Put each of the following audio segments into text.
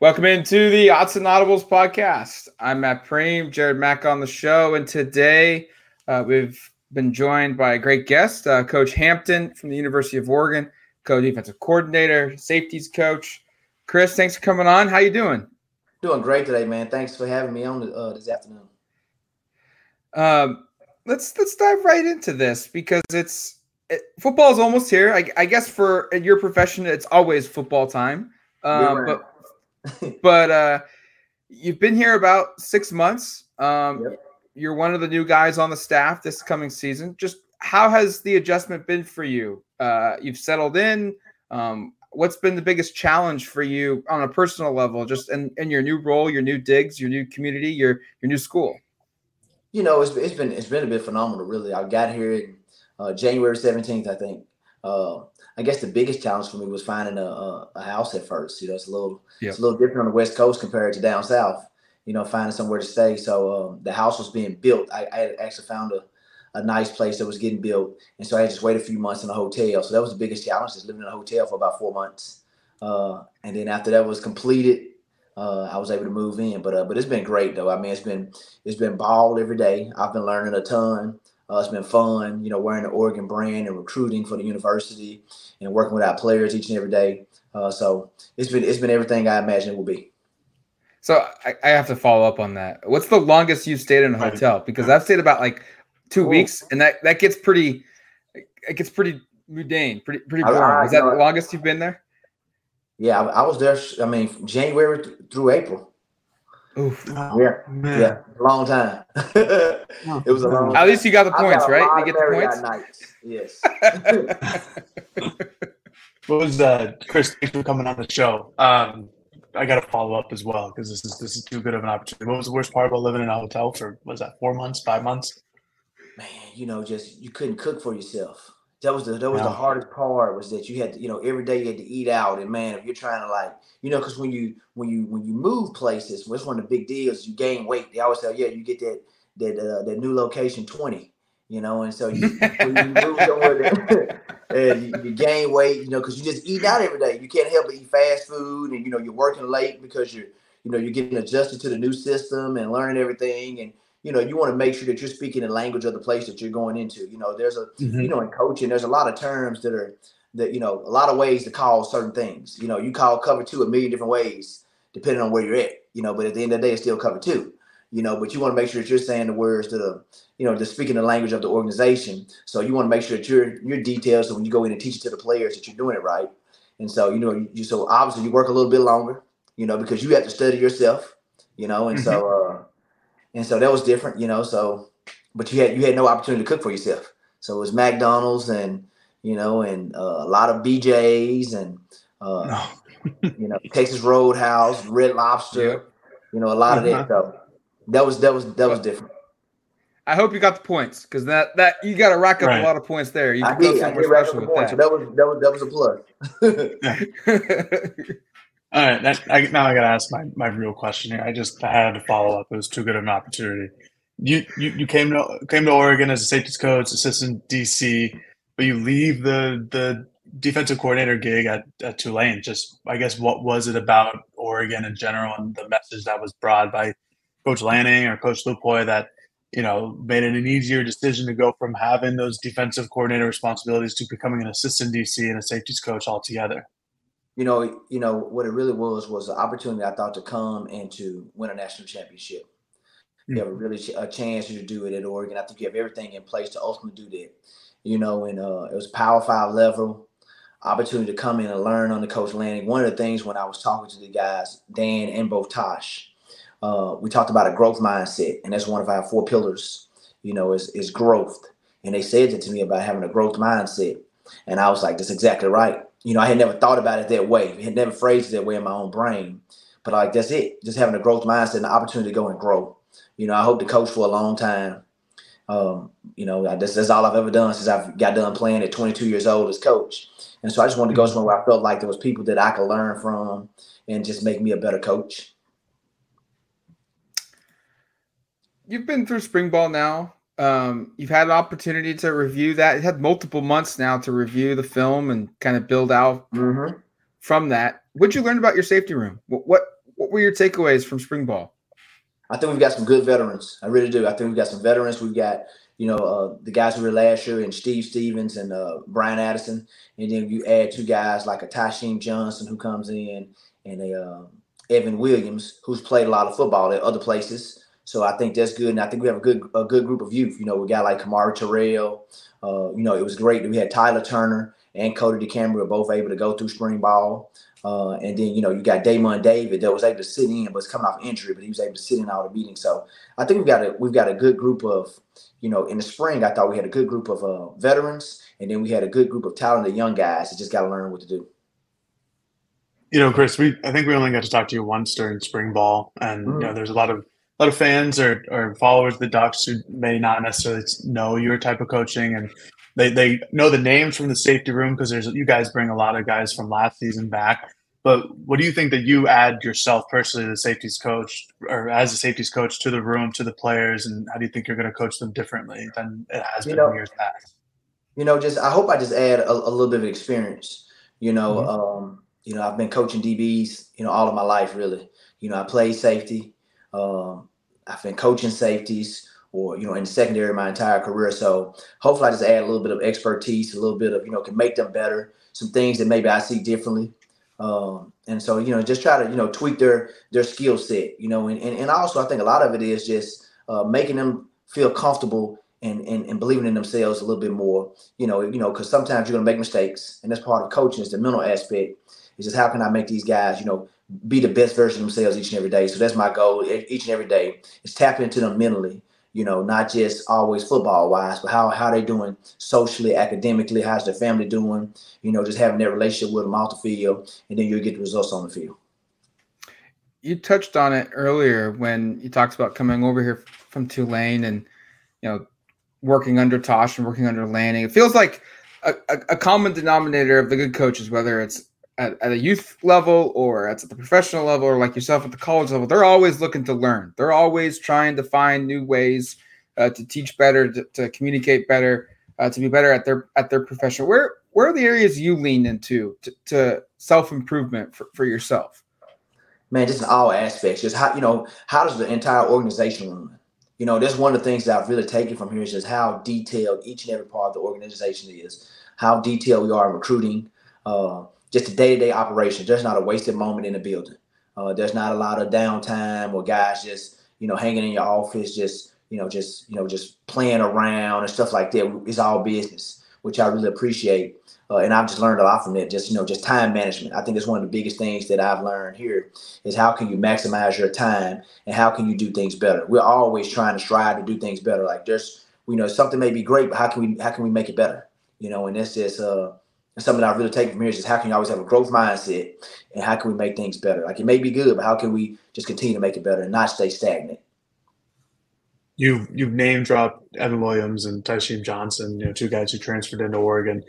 Welcome into the Autzen Audibles podcast. I'm Matt Prehm, Jared Mack on the show, and today uh, we've been joined by a great guest, uh, Coach Hampton from the University of Oregon, co-defensive coordinator, safeties coach. Chris, thanks for coming on. How you doing? Doing great today, man. Thanks for having me on uh, this afternoon. Um, let's let's dive right into this because it's it, football is almost here. I, I, guess for your profession, it's always football time. Um, but but uh, you've been here about six months. Um, yep. You're one of the new guys on the staff this coming season. Just how has the adjustment been for you? Uh, you've settled in. Um, what's been the biggest challenge for you on a personal level, just in, in your new role, your new digs, your new community, your your new school? You know, it's, it's been it's been a bit phenomenal, really. I got here in uh, January 17th, I think. Uh, I guess the biggest challenge for me was finding a, a, a house at first. You know, it's a little it's a little different on the West Coast compared to down south. You know, finding somewhere to stay. So um, the house was being built. I, I actually found a, a nice place that was getting built, and so I just waited a few months in a hotel. So that was the biggest challenge, just living in a hotel for about four months. Uh, and then after that was completed, uh, I was able to move in. But uh, but it's been great though. I mean, it's been it's been ball every day. I've been learning a ton. Uh, it's been fun, you know, wearing the Oregon brand and recruiting for the university and working with our players each and every day. Uh, so it's been it's been everything I imagined it will be. So I, I, have to follow up on that. What's the longest you've stayed in a hotel? Because I've stayed about like two weeks, and that that gets pretty it gets pretty mundane, pretty pretty boring. I, I, Is that the longest you've been there? Yeah, I, was there. I mean, January through April. Oof. Oh, yeah, man. yeah, long time. it was a long. At least you got the points, right? You get the points. Nights. Yes. what was uh, Chris? Thanks for coming on the show. Um, I got to follow up as well because this is this is too good of an opportunity. What was the worst part about living in a hotel for? Was that four months, five months? Man, you know, just you couldn't cook for yourself that was the that was yeah. the hardest part was that you had to, you know every day you had to eat out and man if you're trying to like you know because when you when you when you move places what's one of the big deals you gain weight they always say yeah you get that that uh, that new location 20 you know and so you, when you move somewhere and you, you, gain weight you know because you just eat out every day you can't help but eat fast food and you know you're working late because you're you know you're getting adjusted to the new system and learning everything and you know, you want to make sure that you're speaking the language of the place that you're going into. You know, there's a, mm-hmm. you know, in coaching, there's a lot of terms that are, that, you know, a lot of ways to call certain things. You know, you call cover two a million different ways, depending on where you're at, you know, but at the end of the day, it's still cover two, you know, but you want to make sure that you're saying the words that are, you know, the speaking the language of the organization. So you want to make sure that you're, your details. So when you go in and teach it to the players that you're doing it right. And so, you know, you, you so obviously you work a little bit longer, you know, because you have to study yourself, you know, and mm-hmm. so, uh, and so that was different, you know. So, but you had you had no opportunity to cook for yourself. So it was McDonald's and you know, and uh, a lot of BJ's and uh, no. you know Texas Roadhouse, Red Lobster, yeah. you know, a lot uh-huh. of that. Uh-huh. So that was that was that was different. I hope you got the points because that that you got to rack up right. a lot of points there. You can go somewhere special with that. So that was that was that was a plus. All right, that, I, now I got to ask my, my real question here. I just I had to follow up. It was too good of an opportunity. You you, you came to came to Oregon as a safeties coach, assistant DC, but you leave the the defensive coordinator gig at, at Tulane. Just I guess what was it about Oregon in general and the message that was brought by Coach Lanning or Coach Lupoi that you know made it an easier decision to go from having those defensive coordinator responsibilities to becoming an assistant DC and a safeties coach altogether? You know, you know what it really was was an opportunity I thought to come and to win a national championship. You have a really ch- a chance to do it at Oregon. I think you have everything in place to ultimately do that. You know, and uh, it was Power Five level opportunity to come in and learn under Coach Lanning. One of the things when I was talking to the guys, Dan and both Tosh, uh, we talked about a growth mindset, and that's one of our four pillars. You know, is is growth. And they said it to me about having a growth mindset, and I was like, "That's exactly right." You know, I had never thought about it that way. I had never phrased it that way in my own brain. But like, that's it. Just having a growth mindset and the opportunity to go and grow. You know, I hope to coach for a long time. Um, you know, that's, that's all I've ever done since I've got done playing at 22 years old as coach. And so I just wanted to go somewhere where I felt like there was people that I could learn from and just make me a better coach. You've been through spring ball now. Um, you've had an opportunity to review that. You had multiple months now to review the film and kind of build out mm-hmm. from that. What'd you learn about your safety room? What, what what were your takeaways from spring ball? I think we've got some good veterans. I really do. I think we've got some veterans. We've got, you know, uh, the guys who were last year and Steve Stephens and uh, Bryan Addison. And then you add two guys like a Tysheem Johnson who comes in and a uh, Evan Williams who's played a lot of football at other places. So I think that's good. And I think we have a good a good group of youth. You know, we got like Kamara Terrell. Uh, you know, it was great that we had Tyler Turner and Kodi DeCambra were both able to go through spring ball. Uh, and then, you know, you got Daymon David that was able to sit in, but was coming off injury, but he was able to sit in all the meetings. So I think we've got a we've got a good group of, you know, in the spring, I thought we had a good group of uh, veterans, and then we had a good group of talented young guys that just got to learn what to do. You know, Chris, we I think we only got to talk to you once during spring ball, and mm-hmm. you know, there's a lot of lot of fans or, or followers of the Ducks who may not necessarily know your type of coaching, and they, they know the names from the safety room because there's you guys bring a lot of guys from last season back. But what do you think that you add yourself personally, the safeties coach, or as a safeties coach, to the room, to the players, and how do you think you're going to coach them differently than it has you been know, in years past? You know, just I hope I just add a, a little bit of experience. You know, mm-hmm. um, you know, I've been coaching DBs, you know, all of my life, really. You know, I played safety. Um, I've been coaching safeties or you know in the secondary my entire career. So hopefully I just add a little bit of expertise, a little bit of you know can make them better. Some things that maybe I see differently. Um, and so, you know, just try to, you know, tweak their their skill set, you know, and, and, and also I think a lot of it is just uh, making them feel comfortable and, and, and believing in themselves a little bit more, you know, you know, because sometimes you're gonna make mistakes, and that's part of coaching is the mental aspect. Is just how can I make these guys, you know, be the best version of themselves each and every day. So that's my goal each and every day is tap into them mentally you know, not just always football wise, but how how they doing socially, academically, how's their family doing, you know, just having that relationship with them off the field, and then you'll get the results on the field. You touched on it earlier when you talked about coming over here from Tulane and you know working under Tosh and working under Lanning. It feels like a, a, a common denominator of the good coaches, whether it's at, at a youth level or at the professional level or like yourself at the college level, they're always looking to learn. They're always trying to find new ways uh, to teach better, to, to communicate better, uh, to be better at their at their profession. Where where are the areas you lean into to, to self improvement for, for yourself? Man, just in all aspects. Just how you know how does the entire organization run? You know, that's one of the things that I've really taken from here is just how detailed each and every part of the organization is, how detailed we are in recruiting, uh, just a day-to-day operation. There's not a wasted moment in the building. Uh, there's not a lot of downtime or guys just you know hanging in your office, just you know just you know just playing around and stuff like that. It's all business, which I really appreciate. Uh, and I've just learned a lot from it. Just you know, just time management. I think it's one of the biggest things that I've learned here is how can you maximize your time and how can you do things better. We're always trying to strive to do things better. Like there's, you know, something may be great, but how can we how can we make it better? You know, and it's just uh, and something I really take from here is just how can you always have a growth mindset and how can we make things better? Like it may be good, but how can we just continue to make it better and not stay stagnant? You've you've name dropped Evan Williams and Tysheem Johnson, you know, two guys who transferred into Oregon,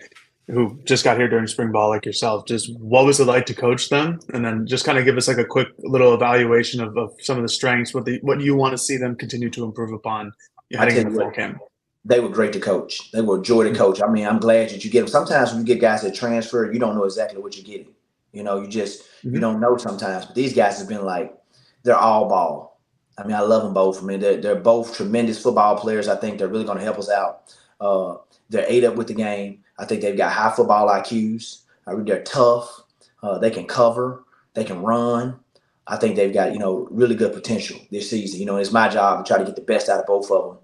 who just got here during spring ball, like yourself. Just what was it like to coach them, and then just kind of give us like a quick little evaluation of, of some of the strengths, what the what you want to see them continue to improve upon heading into fall camp they were great to coach. They were a joy to mm-hmm. coach. I mean, I'm glad that you get them. Sometimes when you get guys that transfer, you don't know exactly what you're getting. You know, you just mm-hmm. you don't know sometimes. But these guys have been like, they're all ball. I mean, I love them both. I mean, they're, they're both tremendous football players. I think they're really going to help us out. Uh, they're ate up with the game. I think they've got high football IQs. I mean, they're tough. Uh, they can cover. They can run. I think they've got you know really good potential this season. You know, it's my job to try to get the best out of both of them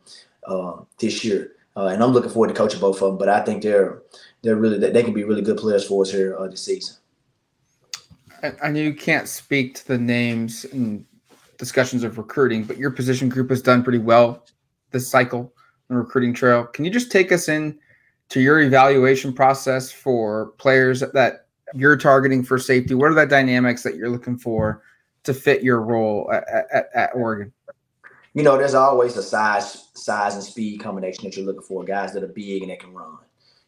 uh, this year, uh, and I'm looking forward to coaching both of them. But I think they're they're really they can be really good players for us here uh, this season. I know you can't speak to the names and discussions of recruiting, but your position group has done pretty well this cycle on the recruiting trail. Can you just take us in to your evaluation process for players that you're targeting for safety? What are the dynamics that you're looking for to fit your role at, at, at Oregon? You know, there's always a size, size and speed combination that you're looking for. Guys that are big and that can run.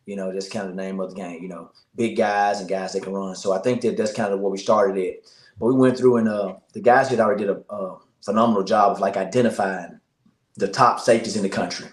You know, that's kind of the name of the game. You know, big guys and guys that can run. So I think that that's kind of where we started it. But we went through and uh, the guys had already did a, a phenomenal job of like identifying the top safeties in the country,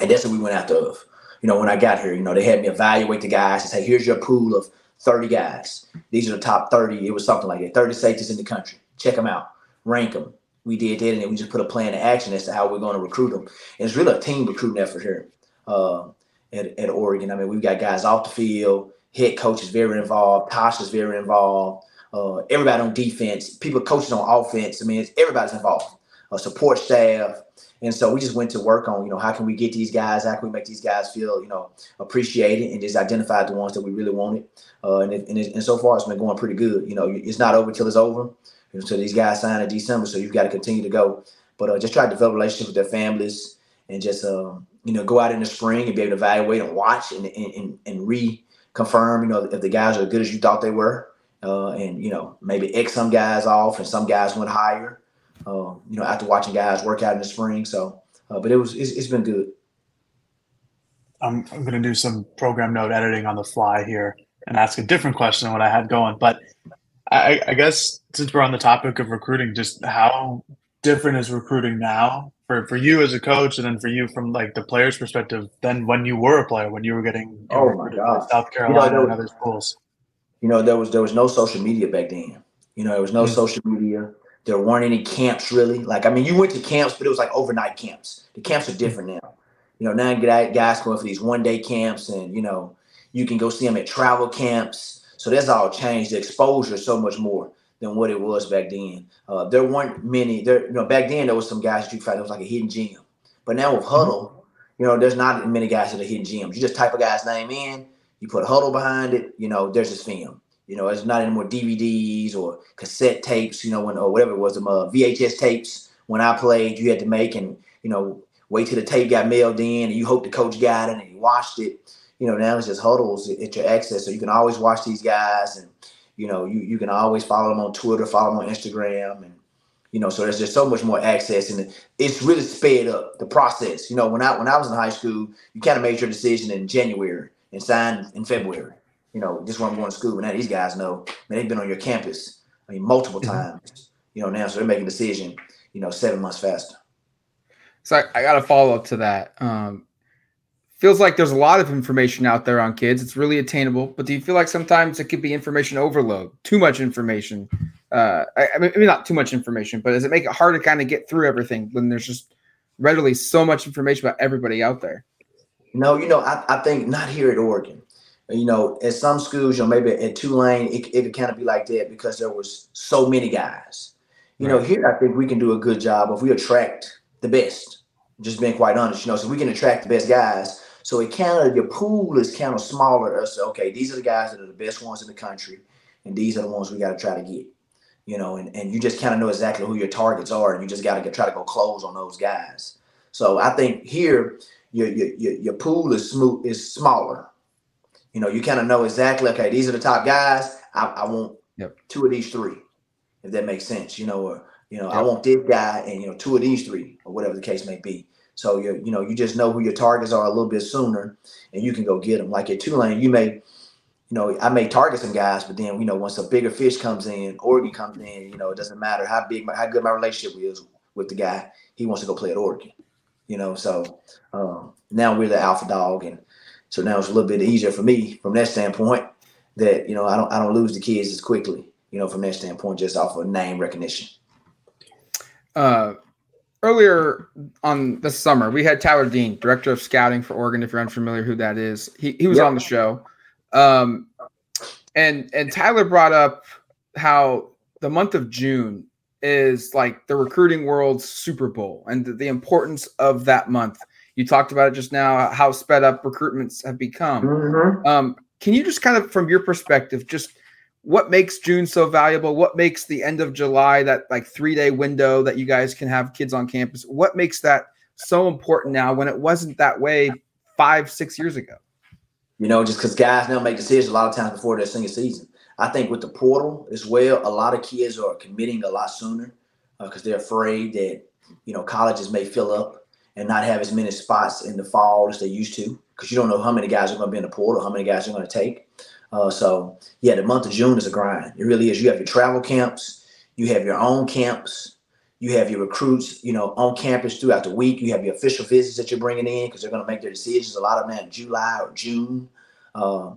and that's what we went after. Of you know, when I got here, you know, they had me evaluate the guys and say, here's your pool of 30 guys. These are the top 30. It was something like that 30 safeties in the country. Check them out, rank them. We did that, and then we just put a plan to action as to how we're going to recruit them. And it's really a team recruiting effort here uh, at, at Oregon. I mean, we've got guys off the field, head coach is very involved, Tosh is very involved, uh, everybody on defense, people coaches on offense. I mean, everybody's involved, uh, support staff. And so we just went to work on, you know, how can we get these guys? How can we make these guys feel, you know, appreciated and just identify the ones that we really wanted. Uh, and, it, and, it, and, so far, it's been going pretty good. You know, it's not over till it's over. You know, so these guys sign in December, so you've got to continue to go. But uh, just try to develop relationships with their families and just, uh, you know, go out in the spring and be able to evaluate and watch and, and, and, and reconfirm, you know, if the guys are as good as you thought they were. Uh, and, you know, maybe X some guys off and some guys went higher um, you know, after watching guys work out in the spring. So, uh, but it was it's, it's been good. I'm, I'm going to do some program note editing on the fly here and ask a different question than what I had going. But I, I guess since we're on the topic of recruiting, just how different is recruiting now for, for you as a coach and then for you from like the player's perspective than when you were a player, when you were getting oh my God. South Carolina you know, and other schools? You know, there was there was no social media back then. You know, there was no mm-hmm. social media. There weren't any camps really. Like, I mean, you went to camps, but it was like overnight camps. The camps are different now. You know, now guys going for these one day camps, and you know, you can go see them at travel camps. So that's all changed. The exposure so much more than what it was back then. Uh, there weren't many. There, you know, back then there was some guys that you find it was like a hidden gem. But now with Hudl, you know, there's not many guys that are hidden gems. You just type a guy's name in, you put a Hudl behind it, you know, there's his film. You know, it's not any more DVDs or cassette tapes. You know, when or whatever it was, um, uh, VHS tapes. When I played, you had to make and you know wait till the tape got mailed in, and you hope the coach got it and he watched it. You know, now it's just huddles at your access, so you can always watch these guys, and you know, you you can always follow them on Twitter, follow them on Instagram, and you know, so there's just so much more access, and it's really sped up the process. You know, when I when I was in high school, you kind of made your decision in January and signed in February you know, just when I'm going to school. Now these guys know, man, they've been on your campus, I mean, multiple mm-hmm. times, you know, now. So they're making a decision, you know, seven months faster. So I, I got a follow up to that. Um, feels like there's a lot of information out there on kids. It's really attainable, but do you feel like sometimes it could be information overload, too much information? Uh, I, I mean, not too much information, but does it make it hard to kind of get through everything when there's just readily so much information about everybody out there? No, you know, I, I think not here at Oregon you know, at some schools, you know, maybe at Tulane, it, it could kind of be like that because there was so many guys. You right. know, here I think we can do a good job if we attract the best. Just being quite honest, you know, so we can attract the best guys. So it kind of your pool is kind of smaller. So okay, these are the guys that are the best ones in the country, and these are the ones we got to try to get. You know, and, and you just kind of know exactly who your targets are, and you just got to try to go close on those guys. So I think here your your your pool is smooth is smaller you know, you kind of know exactly, okay, these are the top guys. I, I want yep. two of these three, if that makes sense. You know, or you know, yep. I want this guy and you know, two of these three, or whatever the case may be. So you you know, you just know who your targets are a little bit sooner, and you can go get them. Like at Tulane, you may, you know, I may target some guys, but then you know, once a bigger fish comes in, Oregon comes in, you know, it doesn't matter how big, my, how good my relationship is with the guy. He wants to go play at Oregon. You know, so um, now we're the alpha dog, and so now it's a little bit easier for me from that standpoint that, you know, I don't I don't lose the kids as quickly, you know, from that standpoint, just off of name recognition. Uh earlier on this summer, we had Tyler Dean, director of scouting for Oregon. If you're unfamiliar who that is, he, he was yep. on the show. Um, and and Tyler brought up how the month of June is like the recruiting world's Super Bowl and the, the importance of that month. You talked about it just now, how sped up recruitments have become. Mm-hmm. Um, can you just kind of, from your perspective, just what makes June so valuable? What makes the end of July, that like three day window that you guys can have kids on campus, what makes that so important now when it wasn't that way five, six years ago? You know, just because guys now make decisions a lot of times before their senior season. I think with the portal as well, a lot of kids are committing a lot sooner because uh, they're afraid that you know colleges may fill up and not have as many spots in the fall as they used to because you don't know how many guys are going to be in the portal, how many guys are going to take. Uh, so yeah, the month of June is a grind. It really is. You have your travel camps, you have your own camps, you have your recruits, you know, on campus throughout the week. You have your official visits that you're bringing in because they're going to make their decisions. A lot of them in July or June. Uh,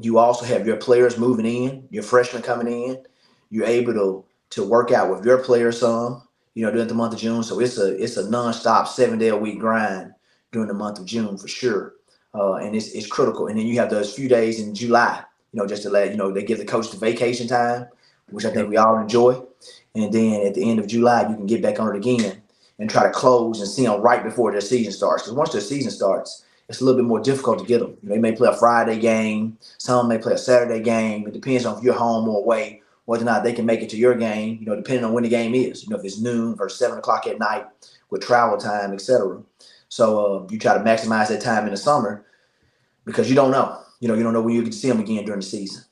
you also have your players moving in, your freshmen coming in. You're able to to work out with your players some, you know, during the month of June. So it's a it's a nonstop seven day a week grind during the month of June for sure. Uh, and it's it's critical. And then you have those few days in July, you know, just to let you know they give the coach the vacation time, which I think we all enjoy. And then at the end of July, you can get back on it again and try to close and see them right before their season starts. Because once their season starts, it's a little bit more difficult to get them. They may play a Friday game, some may play a Saturday game. It depends on if you're home or away, whether or not they can make it to your game. You know, depending on when the game is. You know, if it's noon versus seven o'clock at night with travel time, etc. So uh, you try to maximize that time in the summer because you don't know. You know, you don't know when you can see them again during the season.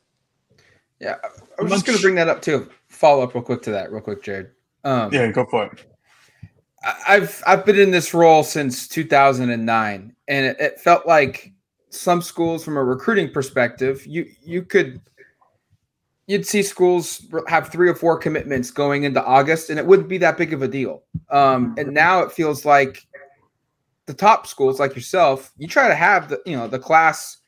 Yeah, I was just going to bring that up too. Follow up real quick to that, real quick, Jared. Um, yeah, go for it. I've I've been in this role since 2009, and it, it, felt like some schools, from a recruiting perspective, you you could you'd see schools have three or four commitments going into August, and it wouldn't be that big of a deal. Um, and now it feels like the top schools, like yourself, you try to have the you know the class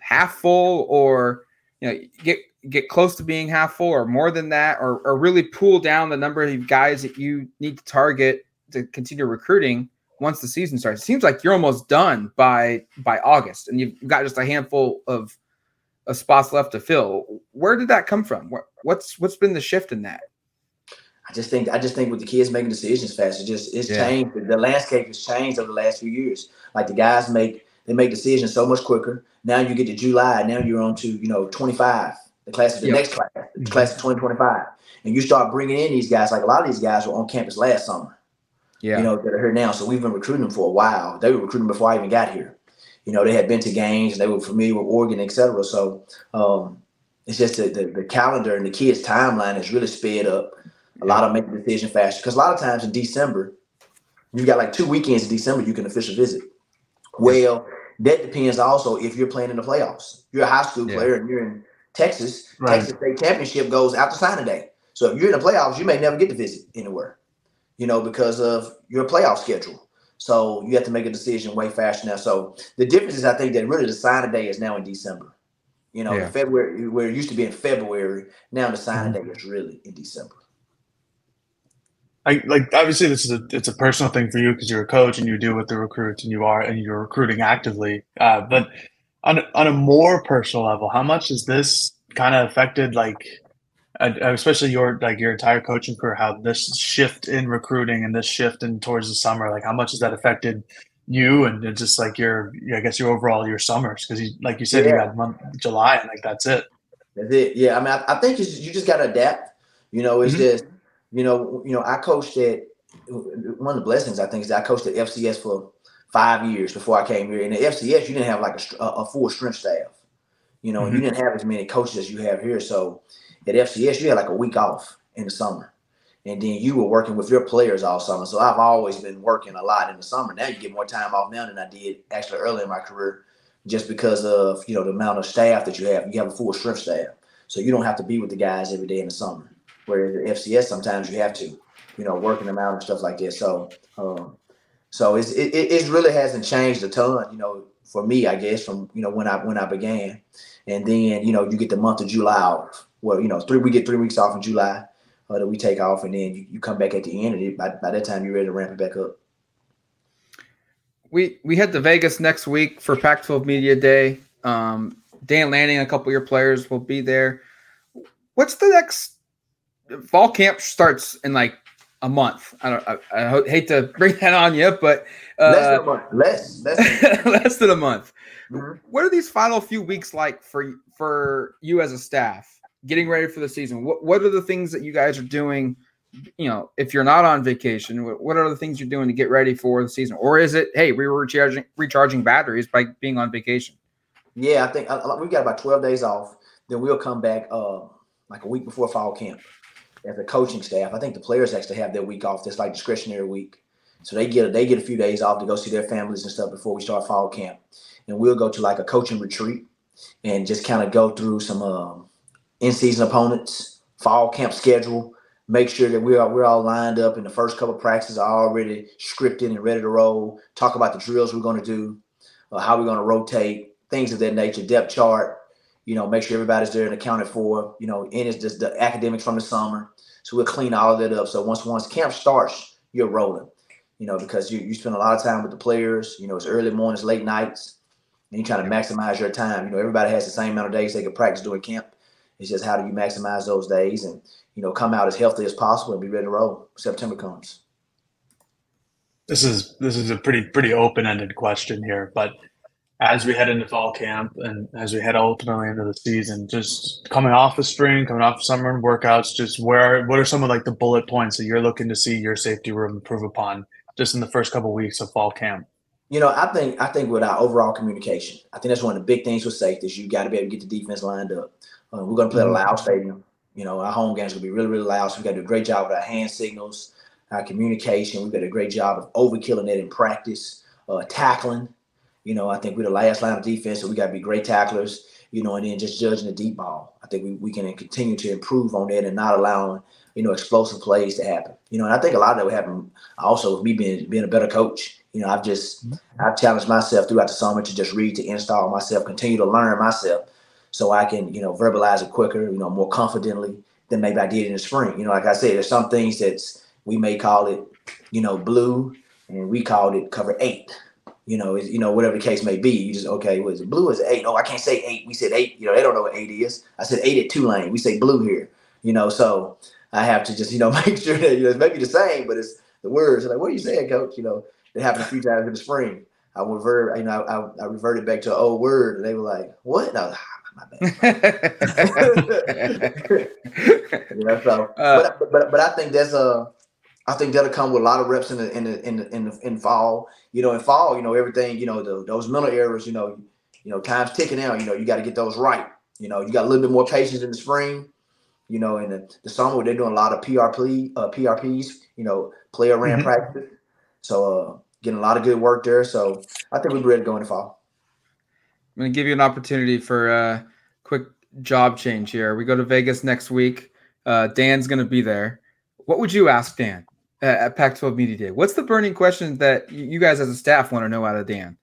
half full, or you know get get close to being half full, or more than that, or or really pull down the number of guys that you need to target to continue recruiting once the season starts. It seems like you're almost done by by August, and you've got just a handful of, of spots left to fill. Where did that come from? What's what's been the shift in that? I just think I just think with the kids making decisions fast, it just it's yeah. changed. The landscape has changed over the last few years. Like the guys make they make decisions so much quicker. Now you get to July, now you're on to you know 25, the class of the yep. next class, the mm-hmm. class of 2025, and you start bringing in these guys. Like a lot of these guys were on campus last summer yeah. you know, that are here now. So we've been recruiting them for a while. They were recruiting before I even got here. You know, they had been to games and they were familiar with Oregon, et cetera. So um, it's just the, the, the, calendar and the kids' timeline has really sped up. A lot of making decision faster. Because a lot of times in December, you've got like two weekends in December you can officially visit. Well, that depends also if you're playing in the playoffs. You're a high school yeah. player and you're in Texas. Right. Texas State Championship goes after signing day. So if you're in the playoffs, you may never get to visit anywhere you know, because of your playoff schedule. So you have to make a decision way faster now. So the difference is, I think that really the signing day is now in December. You know, yeah. February where it used to be in February, now the signing mm-hmm. day is really in December. I like obviously this is a it's a personal thing for you because you're a coach and you deal with the recruits and you are and you're recruiting actively. Uh, but on on a more personal level, how much has this kind of affected like especially your like your entire coaching career, how this shift in recruiting and this shift in towards the summer, like how much has that affected you and just like your, I guess your overall your summers? Because you, like you said, yeah. you got month July and like that's it. That's it. Yeah, I mean, I, I think you just got to adapt. You know, it's mm-hmm. just you know, you know, I coached at one of the blessings I think is I coached at FCS for five years before I came here. And the FCS, you didn't have like a, a full strength staff. You know, mm-hmm. you didn't have as many coaches as you have here. So at FCS, you had like a week off in the summer. And then you were working with your players all summer. So I've always been working a lot in the summer. Now you get more time off now than I did actually early in my career, just because of you know the amount of staff that you have. You have a full strength staff, so you don't have to be with the guys every day in the summer. Whereas at FCS, sometimes you have to, you know, working them out and stuff like that. So, um, so it's, it it really hasn't changed a ton, you know, for me, I guess, from you know when I when I began, and then you know you get the month of July off well, you know, three we get three weeks off in July uh, that we take off, and then you, you come back at the end, and it, by, by that time you're ready to ramp it back up. We we head to Vegas next week for Pac-12 Media Day. Um, Dan Lanning, a couple of your players will be there. What's the next fall camp starts in like a month. I don't. I, I hate to bring that on you, but uh, less than a month. Less. Less, less than a month. Mm-hmm. What are these final few weeks like for for you as a staff getting ready for the season? What What are the things that you guys are doing? You know, if you're not on vacation, what are the things you're doing to get ready for the season? Or is it, hey, we were recharging recharging batteries by being on vacation? Yeah, I think we've got about 12 days off. Then we'll come back uh, like a week before fall camp as a coaching staff. I think the players actually have their week off. That's like discretionary week, so they get they get a few days off to go see their families and stuff before we start fall camp. And we'll go to like a coaching retreat and just kind of go through some um, in-season opponents, fall camp schedule, make sure that we're we're all lined up. And the first couple practices are already scripted and ready to roll. Talk about the drills we're going to do, uh, how we're going to rotate, things of that nature, depth chart you know, make sure everybody's there and accounted for, you know, and it's just the academics from the summer. So we'll clean all of that up. So once once camp starts, you're rolling, you know, because you, you spend a lot of time with the players, you know, it's early mornings, late nights, and you're trying to maximize your time. You know, everybody has the same amount of days they can practice during camp. It's just how do you maximize those days and, you know, come out as healthy as possible and be ready to roll. September comes. This is this is a pretty pretty open ended question here, but as we head into fall camp and as we head ultimately into the season, just coming off the spring, coming off summer and workouts, just where what are some of like the bullet points that you're looking to see your safety room improve upon just in the first couple of weeks of fall camp? You know, I think I think with our overall communication, I think that's one of the big things with safety is you got to be able to get the defense lined up. Uh, we're going to play at a loud stadium. You know, our home games going to be really, really loud. So we got to do a great job with our hand signals, our communication. We've got a great job of overkilling it in practice, uh, tackling. You know, I think we're the last line of defense, so we got to be great tacklers. You know, and then just judging the deep ball. I think we, we can continue to improve on that and not allowing you know explosive plays to happen. You know, and I think a lot of that would happen also with me being being a better coach. You know, I've just mm-hmm. I've challenged myself throughout the summer to just read, to install myself, continue to learn myself, so I can you know verbalize it quicker, you know, more confidently than maybe I did in the spring. You know, like I said, there's some things that's we may call it, you know, blue, and we called it cover eight you know, is you know, whatever the case may be. You just okay, what is it? Blue is eight. Oh, I can't say eight. We said eight. You know, they don't know what eight is. I said eight at Tulane. We say blue here. You know, so I have to just you know make sure that you know it's maybe the same, but it's the words. like, what are you saying, coach? You know, it happened a few times in the spring. I revert, you know, I, I reverted back to an old word, and they were like, "What?" And I was like, my bad. you know, so, uh, but, but but I think that's a I think that'll come with a lot of reps in the in the in the, in, the, in fall. You know, in fall, you know everything. You know the, those mental errors. You know, you know time's ticking out. You know you got to get those right. You know you got a little bit more patience in the spring. You know in the, the summer they're doing a lot of PRP uh, PRPs. You know player ran mm-hmm. practice. So uh, getting a lot of good work there. So I think we're ready to go in the fall. I'm going to give you an opportunity for a quick job change here. We go to Vegas next week. Uh, Dan's going to be there. What would you ask Dan? at Pac-12 Media Day? What's the burning question that you guys as a staff want to know out of Dan?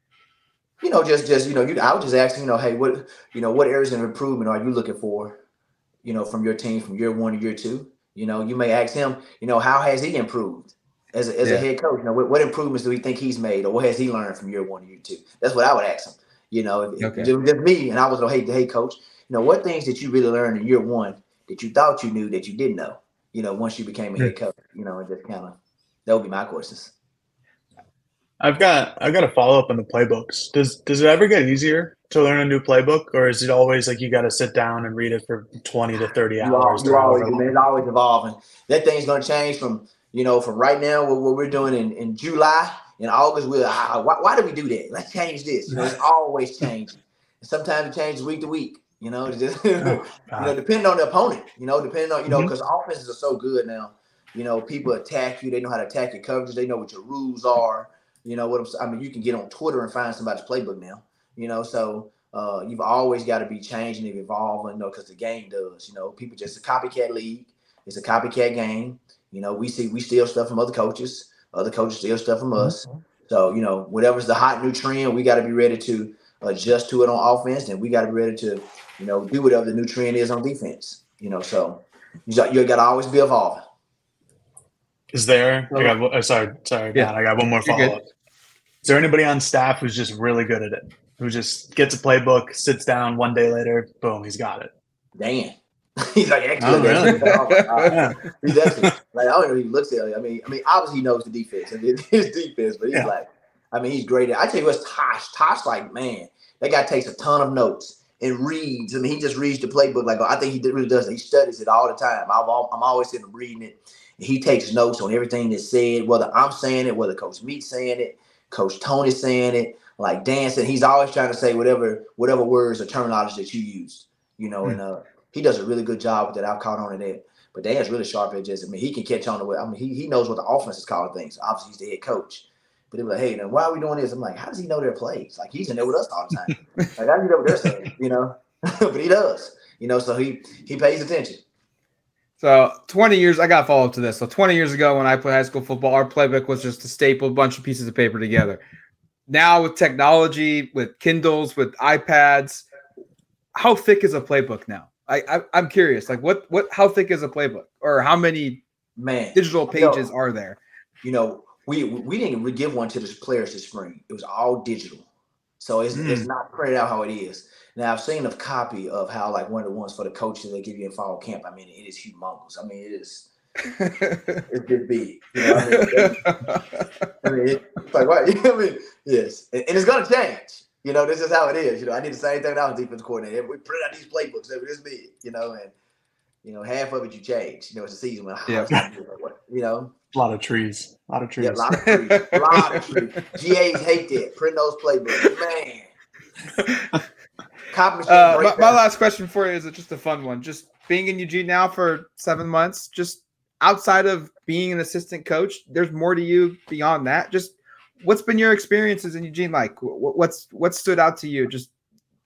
You know, just just you know, you I was just asking, you know, hey, what you know, what areas of improvement are you looking for? You know, from your team from year one to year two. You know, you may ask him, you know, how has he improved as a, as yeah. a head coach? You know, what, what, improvements do we think he's made, or what has he learned from year one to year two? That's what I would ask him. You know, if, okay. if just me and I was like, hey, hey, coach, you know, what things did you really learn in year one that you thought you knew that you didn't know? you know, once you became a head coach, you know, and just kind of that would be my courses. I've got I've got a follow up on the playbooks. Does does it ever get easier to learn a new playbook, or is it always like you got to sit down and read it for twenty to thirty hours? You always, it's always evolving. That thing's going to change from you know from right now what, what we're doing in, in July in August. We're ah, why, why do we do that? Let's change this. You know, it's always changing. sometimes it changes week to week. You know, just oh, you know, depending on the opponent. You know, depending on you know, because mm-hmm. offenses are so good now. You know, people attack you. They know how to attack your coverage. They know what your rules are. You know what I'm. I mean, you can get on Twitter and find somebody's playbook now. You know, so uh, you've always got to be changing and evolving. You know, because the game does. You know, people just a copycat league. It's a copycat game. You know, we see we steal stuff from other coaches. Other coaches steal stuff from us. Mm-hmm. So you know, whatever's the hot new trend, we got to be ready to adjust to it on offense, and we got to be ready to you know, do whatever the new trend is on defense. You know, so you got, you got to always be evolving. Is there? I got. Oh, sorry, sorry, yeah. I got one more follow up. Is there anybody on staff who's just really good at it? who just gets a playbook, sits down one day later, boom, he's got it. Dan. he's like Oh, excellent. really? oh. Yeah. He's excellent. Like I don't know if he looks at it. I mean, I mean, obviously he knows the defense and his defense, but he's Yeah. like, I mean, he's great. at- I tell you what's Tosh. Tosh, like, man, that guy takes a ton of notes and reads. I mean, he just reads the playbook. Like I think he really does. He studies it all the time. I'm, al- I'm always sitting reading it. He takes notes on everything that's said, whether I'm saying it, whether Coach Meat's saying it, Coach Tony's saying it, like Dan said. He's always trying to say whatever whatever words or terminology that you used. You know, and uh, he does a really good job with that. I've caught on to that. But Dan's really sharp just. I mean, he can catch on to what. I mean, he, he knows what the offense is calling things. Obviously, he's the head coach. But they were like, hey, now why are we doing this? I'm like, how does he know their plays? Like he's in there with us all the time. like I know what they're saying, you know. but he does, you know. So he he pays attention. So 20 years, I got to follow up to this. So 20 years ago, when I played high school football, our playbook was just a staple, bunch of pieces of paper together. Now with technology, with Kindles, with iPads, how thick is a playbook now? I, I I'm curious. Like what what how thick is a playbook, or how many Man, digital know, pages are there? you know, we we didn't give one to the players this spring. It was all digital, so it's it's mm. not printed out how it is. Now I've seen a copy of how like one of the ones for the coaches they give you in fall camp. I mean, it is humongous. I mean, it is it's just big. You know, I mean, I mean, it's like what? You know what I mean? Yes, and, and it's gonna change. You know, this is how it is. You know, I did the same thing when I was defense coordinator. We print out these playbooks. They were this big. You know, and you know, half of it you change. You know, it's a season when Yeah. you know. A lot of trees. A lot of trees. Yeah, a lot of trees. A lot of trees. GAs hate that. Print those playbooks. Man. Uh, my, my last question for you is just a fun one. Just being in Eugene now for seven months, just outside of being an assistant coach, there's more to you beyond that. Just what's been your experiences in Eugene like? What's what stood out to you? Just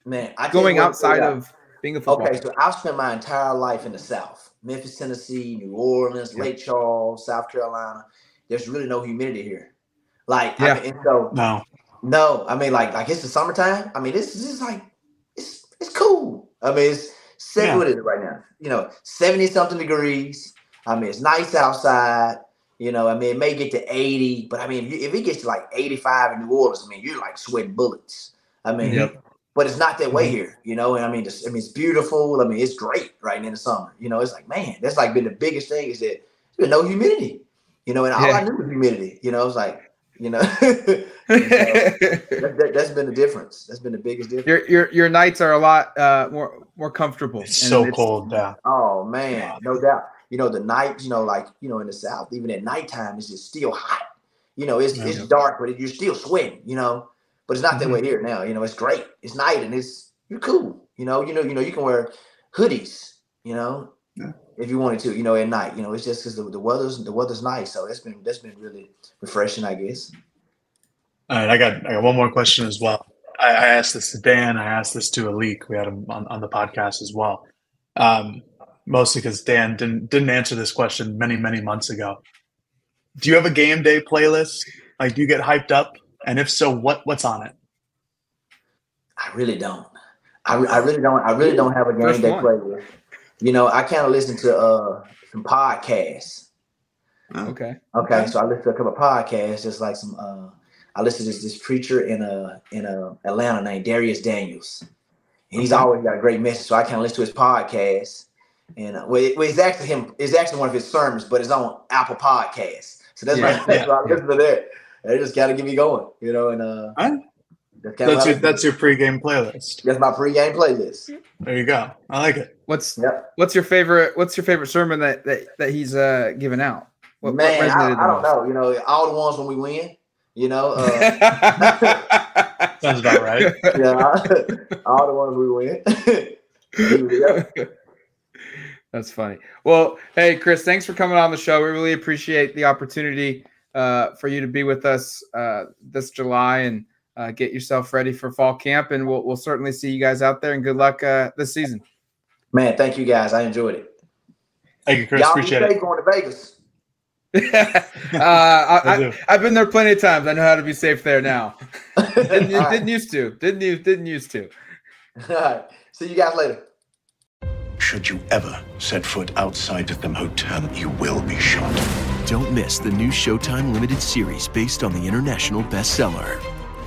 Man, I tell going outside yeah. of being a football. Okay, so I've spent my entire life in the South Memphis, Tennessee, New Orleans, Lake Charles, South Carolina. There's really no humidity here. Like, Yeah. I mean, and so No. no, I mean, like, like it's the summertime. I mean, this, this is like, it's it's cool. I mean, it's seven Yeah. what is it right now? You know, 70 something degrees. I mean, it's nice outside. You know, I mean, it may get to 80, but I mean, if, you, if it gets to like 85 in New Orleans, I mean, you're like sweating bullets. I mean, Yep. but it's not that way here, you know. And I mean, it's, I mean, it's beautiful. I mean, it's great right in the summer. You know, it's like, man, that's like been the biggest thing is that there's been no humidity. You know, and all Yeah. I knew was humidity. You know, it's like, you know, that, that, has been the difference. That's been the biggest difference. your your your nights are a lot uh, more more comfortable. It's and so cold. Yeah. Oh man, no doubt. You know, the night, you know, like you know, in the south, even at nighttime, it's just still hot. You know, it's it's dark, but you're still sweating. You know, but it's not that way here now. You know, it's great. It's night and it's you're cool. You know, you know, you know, you can wear hoodies. You know, Yeah. if you wanted to. You know, at night. You know, it's just because the, the weather's the weather's nice. So it's been that's been really refreshing, I guess. All right, I got I got one more question as well. I, I asked this to Dan. I asked this to Alik. We had him on, on the podcast as well. Um, mostly because Dan didn't didn't answer this question many many months ago. Do you have a game day playlist? Like, do you get hyped up? And if so, what what's on it? I really don't. I, I really don't. I really don't have a game First day one. playlist. You know, I kind of listen to uh some podcasts. Okay. Okay, so I listen to a couple of podcasts, just like some. uh I listen to this, this preacher in uh in uh Atlanta named Dharius Daniels. And he's always got a great message, so I kind of listen to his podcast. And uh, well, it, well, it's actually him. It's actually one of his sermons, but it's on Apple Podcasts. So that's Yeah, why yeah, so I listen to that. And it just kind of get me going, you know. And uh, All right. that's kind That's of your that's your pregame playlist. that's my pregame playlist. There you go. I like it. What's Yep. what's your favorite what's your favorite sermon that that, that he's uh given out? What, what Man, I, I don't most? know. You know, all the ones when we win. You know, uh, Sounds about right. yeah, all the ones we win. He was- yeah. That's funny. Well, hey Chris, thanks for coming on the show. We really appreciate the opportunity uh, for you to be with us uh, this July and uh, get yourself ready for fall camp. And we'll we'll certainly see you guys out there. And good luck uh, this season. Man, thank you guys. I enjoyed it. Thank you, Chris. Y'all be Appreciate it. going to Vegas. uh, I, I do. I, I've been there plenty of times. I know how to be safe there now. didn't, All right. didn't used to. Didn't you? Didn't used to. All right. See you guys later. Should you ever set foot outside of the hotel, you will be shot. Don't miss the new Showtime limited series based on the international bestseller.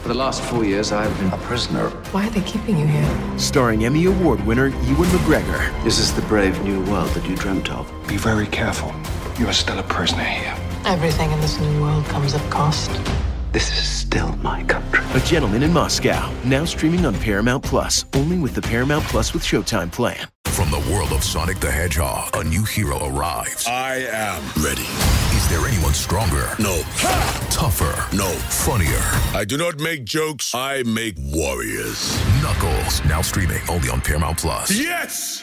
For the last four years, I've been a prisoner. Why are they keeping you here? Starring Emmy Award winner Ewan McGregor. This is the brave new world that you dreamt of. Be very careful. You are still a prisoner here. Everything in this new world comes at cost. This is still my country. A Gentleman in Moscow. Now streaming on Paramount Plus. Only with the Paramount Plus with Showtime plan. From the world of Sonic the Hedgehog, a new hero arrives. I am ready. Is there anyone stronger? No. Tougher? No. Funnier? I do not make jokes, I make warriors. Knuckles, now streaming only on Paramount Plus. Yes!